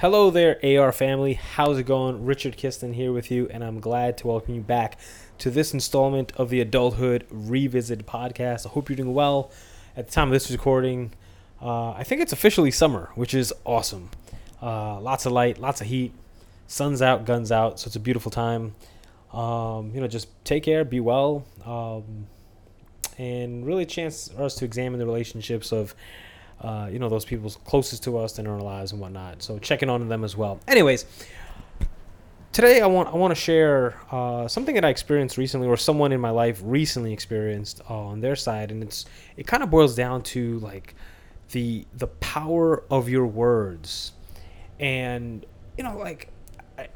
Hello there, AR family. How's it going? Richard Kistner here with you, and I'm glad to welcome you back to this installment of the Adulthood Revisited podcast. I hope you're doing well. At the time of this recording, uh, I think it's officially summer, which is awesome. Uh, lots of light, lots of heat, sun's out, guns out, so it's a beautiful time. Um, you know, just take care, be well, um, and really a chance for us to examine the relationships of uh, you know, those people closest to us in our lives and whatnot. So checking on them as well. Anyways, today I want I want to share uh, something that I experienced recently, or someone in my life recently experienced uh, on their side, and it's it kind of boils down to like the the power of your words, and you know, like.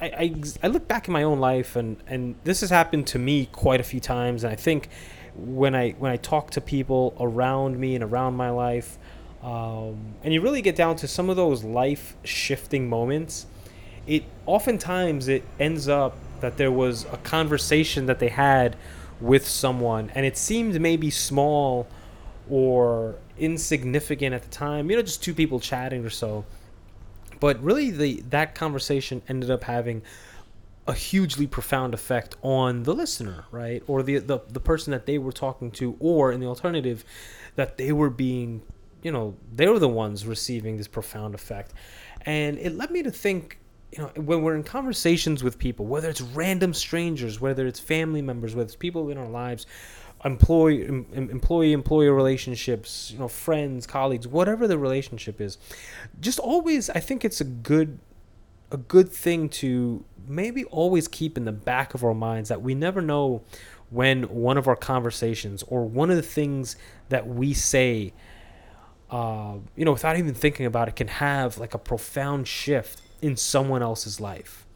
I, I, I look back in my own life and, and this has happened to me quite a few times and I think when I when I talk to people around me and around my life um, and you really get down to some of those life shifting moments. It oftentimes it ends up that there was a conversation that they had with someone and it seemed maybe small or insignificant at the time you know just two people chatting or so. But really the that conversation ended up having a hugely profound effect on the listener right? Or the, the the person that they were talking to or in the alternative that they were being you know they were the ones receiving this profound effect. And it led me to think you know when we're in conversations with people whether it's random strangers whether it's family members whether it's people in our lives employee employee employer relationships you know friends colleagues whatever the relationship is just always i think it's a good a good thing to maybe always keep in the back of our minds that we never know when one of our conversations or one of the things that we say uh, you know, without even thinking about it, can have like a profound shift in someone else's life.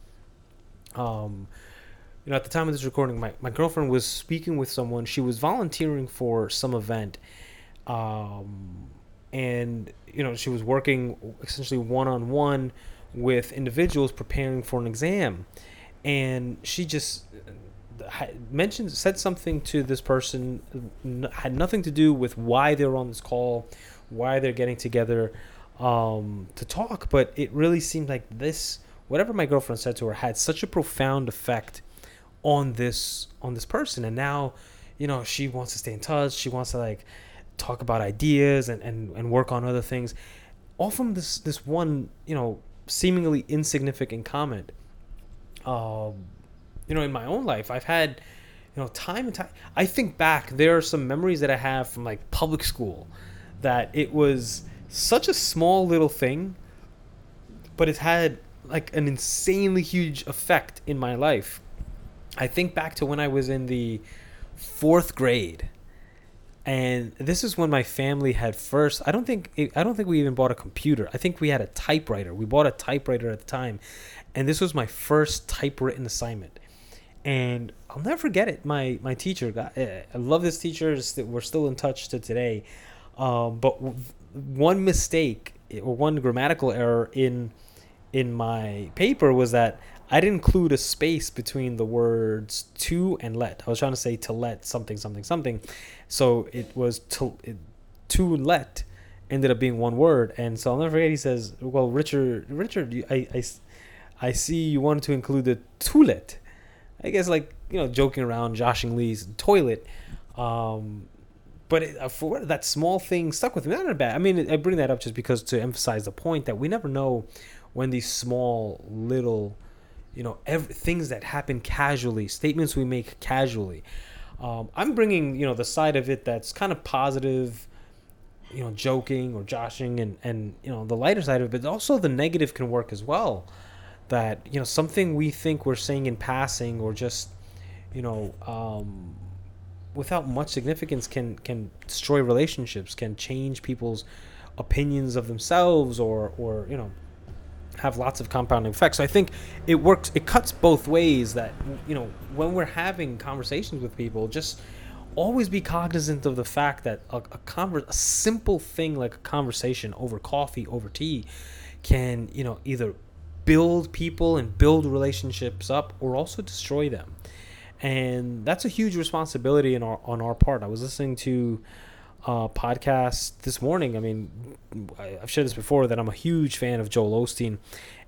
Um, you know, at the time of this recording, my, my girlfriend was speaking with someone. She was volunteering for some event. Um, and, you know, she was working essentially one on one with individuals preparing for an exam. And she just uh, mentioned, said something to this person, had nothing to do with why they were on this call why they're getting together um, to talk. But it really seemed like this, whatever my girlfriend said to her, had such a profound effect on this on this person. And now, you know, she wants to stay in touch. She wants to like talk about ideas and, and, and work on other things. All from this this one, you know, seemingly insignificant comment. Um, you know, in my own life, I've had, you know, time and time. I think back, there are some memories that I have from like public school that it was such a small little thing, but it had like an insanely huge effect in my life. I think back to when I was in the fourth grade, and this is when my family had first. I don't think I don't think we even bought a computer. I think we had a typewriter. We bought a typewriter at the time, and this was my first typewritten assignment. And I'll never forget it. My my teacher, got, eh, I love this teacher. We're still in touch to today. Um, but one mistake or one grammatical error in in my paper was that I didn't include a space between the words to and let. I was trying to say to let something something something, so it was to it, to let ended up being one word. And so I'll never forget. He says, "Well, Richard, Richard, I I, I see you wanted to include the toilet. I guess like you know joking around, joshing Lee's toilet." Um, but it, uh, for that small thing stuck with me. Not bad. I mean, I bring that up just because to emphasize the point that we never know when these small little, you know, every, things that happen casually, statements we make casually. Um, I'm bringing you know the side of it that's kind of positive, you know, joking or joshing, and and you know the lighter side of it, but also the negative can work as well. That you know something we think we're saying in passing or just, you know. Um, without much significance can can destroy relationships, can change people's opinions of themselves or or you know have lots of compounding effects. So I think it works. It cuts both ways. That you know, when we're having conversations with people, just always be cognizant of the fact that a, a, a simple thing like a conversation over coffee, over tea, can you know either build people and build relationships up, or also destroy them. And that's a huge responsibility in our on our part. I was listening to a podcast this morning. I mean, I've shared this before that I'm a huge fan of Joel Osteen,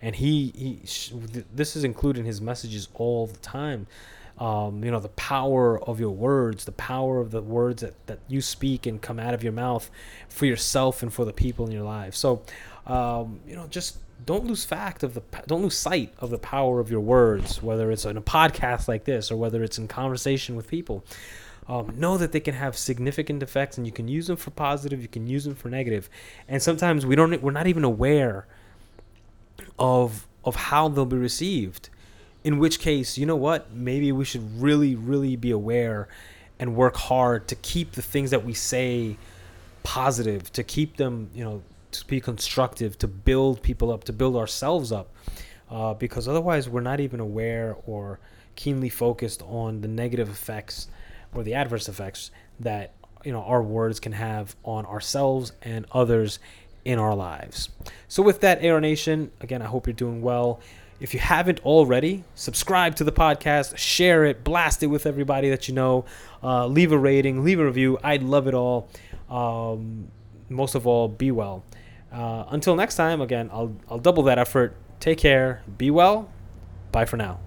and he, he this is included in his messages all the time. Um, you know, the power of your words, the power of the words that, that you speak and come out of your mouth for yourself and for the people in your life. So, um, you know, just don't lose fact of the don't lose sight of the power of your words, whether it's in a podcast like this or whether it's in conversation with people. Um, know that they can have significant effects and you can use them for positive you can use them for negative. And sometimes we don't we're not even aware of of how they'll be received. In which case you know what? Maybe we should really really be aware and work hard to keep the things that we say positive to keep them you know to be constructive to build people up to build ourselves up uh, because otherwise we're not even aware or keenly focused on the negative effects or the adverse effects that you know our words can have on ourselves and others in our lives. So with that, AR Nation, again, I hope you're doing well. If you haven't already, subscribe to the podcast, share it, blast it with everybody that you know, uh, leave a rating, leave a review. I'd love it all. Um, most of all, be well. Uh, until next time, again, I'll, I'll double that effort. Take care, be well. Bye for now.